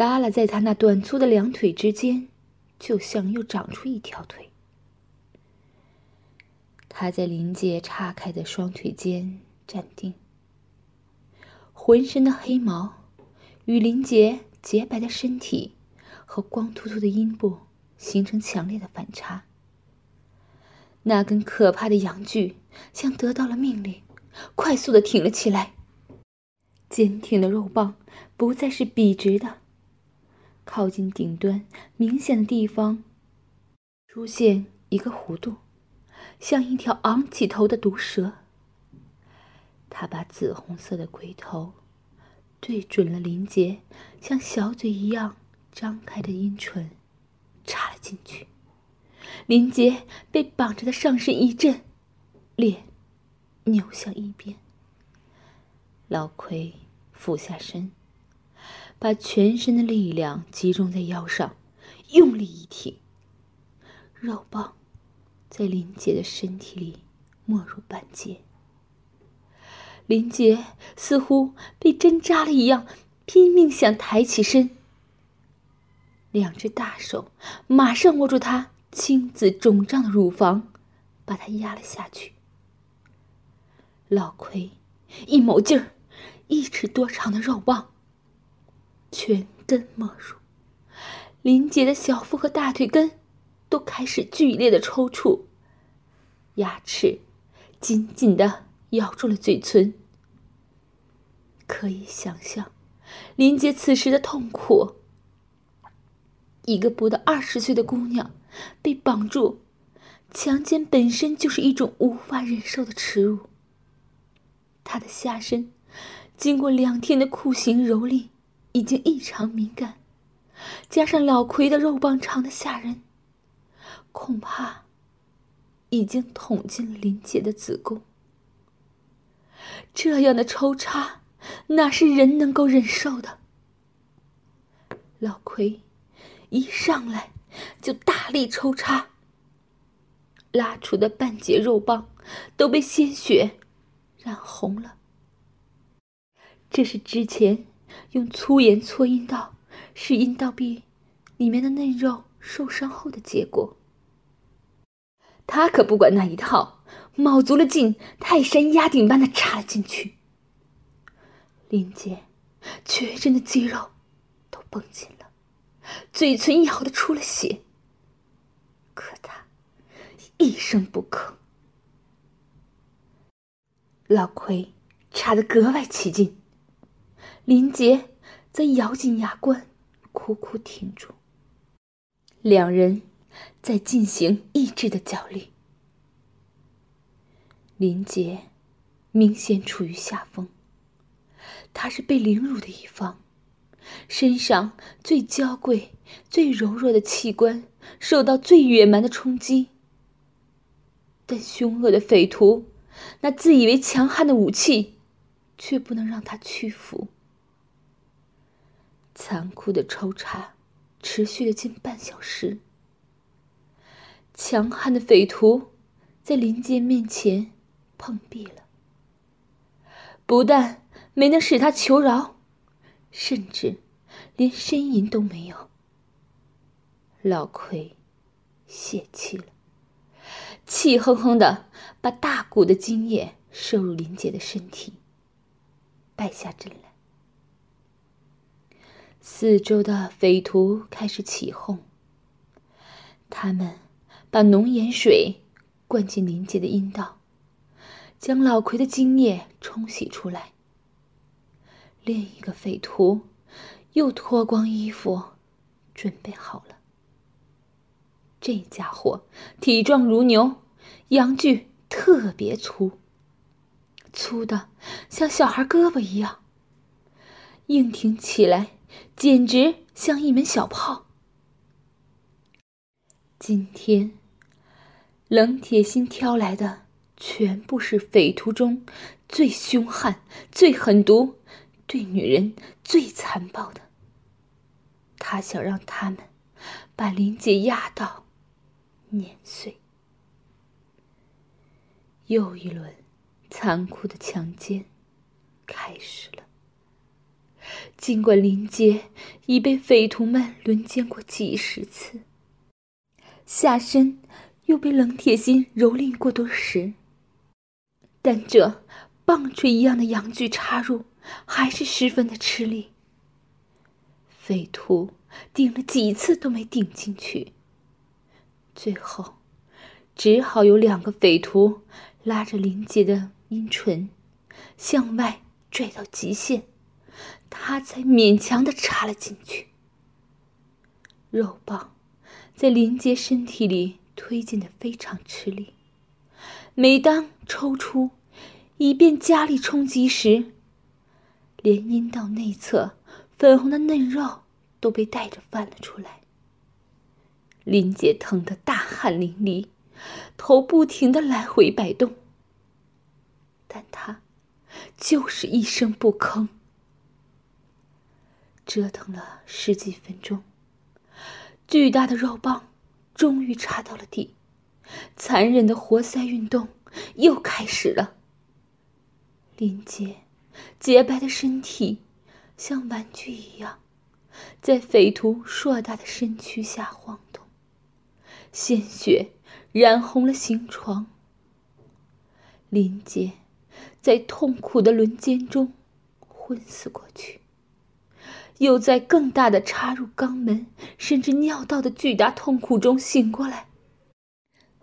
耷拉在他那短粗的两腿之间，就像又长出一条腿。他在林杰叉开的双腿间站定，浑身的黑毛与林杰洁白的身体和光秃秃的阴部形成强烈的反差。那根可怕的阳具像得到了命令，快速的挺了起来。坚挺的肉棒不再是笔直的，靠近顶端明显的地方出现一个弧度，像一条昂起头的毒蛇。他把紫红色的龟头对准了林杰像小嘴一样张开的阴唇，插了进去。林杰被绑着的上身一震，脸扭向一边。老奎俯下身，把全身的力量集中在腰上，用力一挺。肉棒在林杰的身体里没入半截。林杰似乎被针扎了一样，拼命想抬起身。两只大手马上握住他。青紫肿胀的乳房，把他压了下去。老奎一卯劲儿，一尺多长的肉棒全根没入。林杰的小腹和大腿根都开始剧烈的抽搐，牙齿紧紧的咬住了嘴唇。可以想象，林杰此时的痛苦。一个不到二十岁的姑娘。被绑住，强奸本身就是一种无法忍受的耻辱。他的下身经过两天的酷刑蹂躏，已经异常敏感，加上老奎的肉棒长的吓人，恐怕已经捅进了林姐的子宫。这样的抽插，哪是人能够忍受的？老奎一上来。就大力抽插，拉出的半截肉棒都被鲜血染红了。这是之前用粗盐搓阴道，使阴道壁里面的嫩肉受伤后的结果。他可不管那一套，卯足了劲，泰山压顶般的插了进去。林杰全身的肌肉都绷紧了。嘴唇咬得出了血，可他一声不吭。老奎插得格外起劲，林杰则咬紧牙关，苦苦挺住。两人在进行意志的角力。林杰明显处于下风，他是被凌辱的一方。身上最娇贵、最柔弱的器官受到最野蛮的冲击，但凶恶的匪徒那自以为强悍的武器，却不能让他屈服。残酷的抽插持续了近半小时，强悍的匪徒在林杰面前碰壁了，不但没能使他求饶。甚至连呻吟都没有。老奎泄气了，气哼哼的把大股的精液射入林杰的身体，败下阵来。四周的匪徒开始起哄，他们把浓盐水灌进林杰的阴道，将老奎的精液冲洗出来。另一个匪徒又脱光衣服，准备好了。这家伙体壮如牛，阳具特别粗，粗的像小孩胳膊一样，硬挺起来简直像一门小炮。今天冷铁心挑来的全部是匪徒中最凶悍、最狠毒。对女人最残暴的，他想让他们把林姐压倒、碾碎。又一轮残酷的强奸开始了。尽管林杰已被匪徒们轮奸过几十次，下身又被冷铁心蹂躏过多时，但这棒槌一样的阳具插入还是十分的吃力。匪徒顶了几次都没顶进去，最后只好有两个匪徒拉着林杰的阴唇向外拽到极限。他才勉强的插了进去。肉棒在林杰身体里推进的非常吃力，每当抽出，以便加力冲击时，连阴道内侧粉红的嫩肉都被带着翻了出来。林杰疼得大汗淋漓，头不停的来回摆动，但他就是一声不吭。折腾了十几分钟，巨大的肉棒终于插到了地，残忍的活塞运动又开始了。林杰洁白的身体像玩具一样，在匪徒硕大的身躯下晃动，鲜血染红了行床。林杰在痛苦的轮奸中昏死过去。又在更大的插入肛门，甚至尿道的巨大痛苦中醒过来，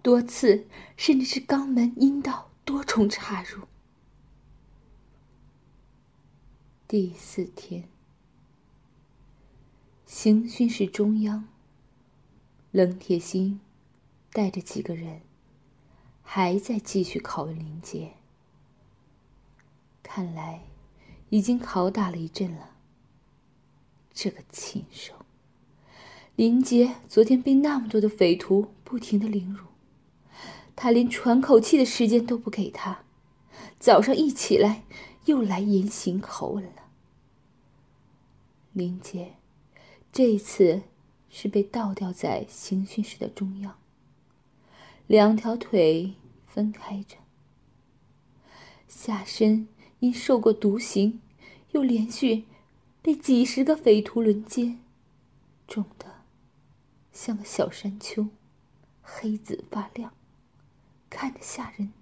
多次甚至是肛门、阴道多重插入。第四天，刑讯室中央，冷铁心带着几个人还在继续拷问林杰，看来已经拷打了一阵了。这个禽兽，林杰昨天被那么多的匪徒不停的凌辱，他连喘口气的时间都不给他。早上一起来，又来严刑拷问了。林杰这次是被倒吊在刑讯室的中央，两条腿分开着，下身因受过毒刑，又连续。被几十个匪徒轮奸，肿得像个小山丘，黑紫发亮，看着吓人。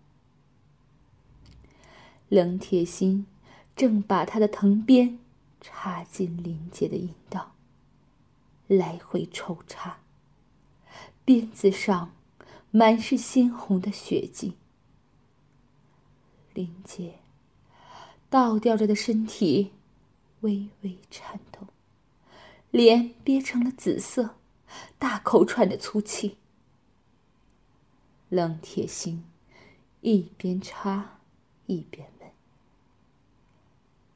冷铁心正把他的藤鞭插进林杰的阴道，来回抽插，鞭子上满是鲜红的血迹。林杰倒吊着的身体。微微颤抖，脸憋成了紫色，大口喘着粗气。冷铁心一边插一边问：“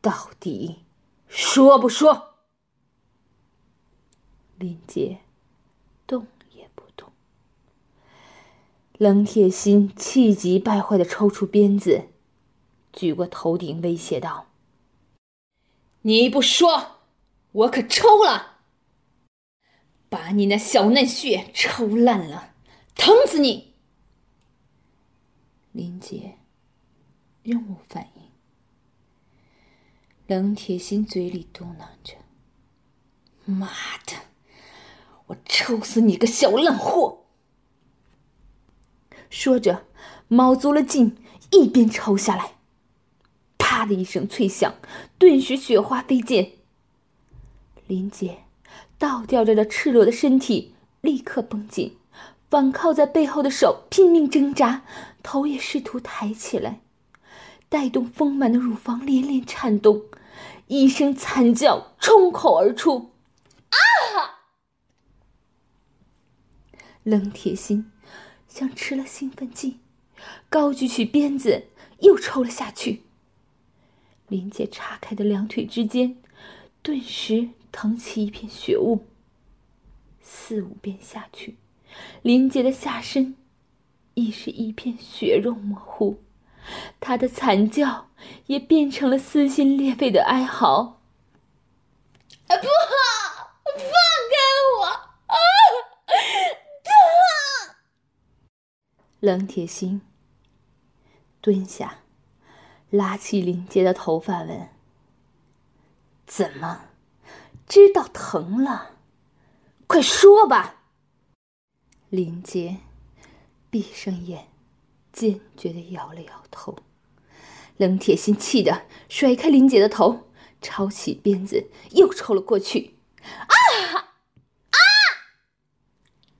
到底说不说？”林杰动也不动。冷铁心气急败坏的抽出鞭子，举过头顶，威胁道。你不说，我可抽了，把你那小嫩穴抽烂了，疼死你！林杰仍无反应。冷铁心嘴里嘟囔着：“妈的，我抽死你个小烂货！”说着，卯足了劲，一边抽下来。啪的一声脆响，顿时雪花飞溅。林杰倒吊着的赤裸的身体立刻绷紧，反靠在背后的手拼命挣扎，头也试图抬起来，带动丰满的乳房连连颤动，一声惨叫冲口而出：“啊！”冷铁心像吃了兴奋剂，高举起鞭子又抽了下去。林杰叉开的两腿之间，顿时腾起一片血雾。四五遍下去，林杰的下身已是一片血肉模糊，他的惨叫也变成了撕心裂肺的哀嚎。啊不好，放开我！啊，疼！冷铁心蹲下。拉起林杰的头发问：“怎么，知道疼了？快说吧！林杰闭上眼，坚决的摇了摇头。冷铁心气得甩开林杰的头，抄起鞭子又抽了过去。啊啊啊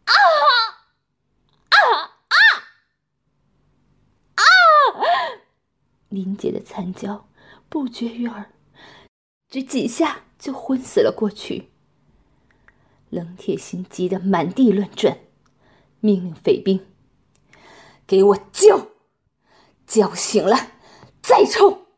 啊啊！林姐的惨叫不绝于耳，只几下就昏死了过去。冷铁心急得满地乱转，命令匪兵：“给我叫，叫醒了。”再抽。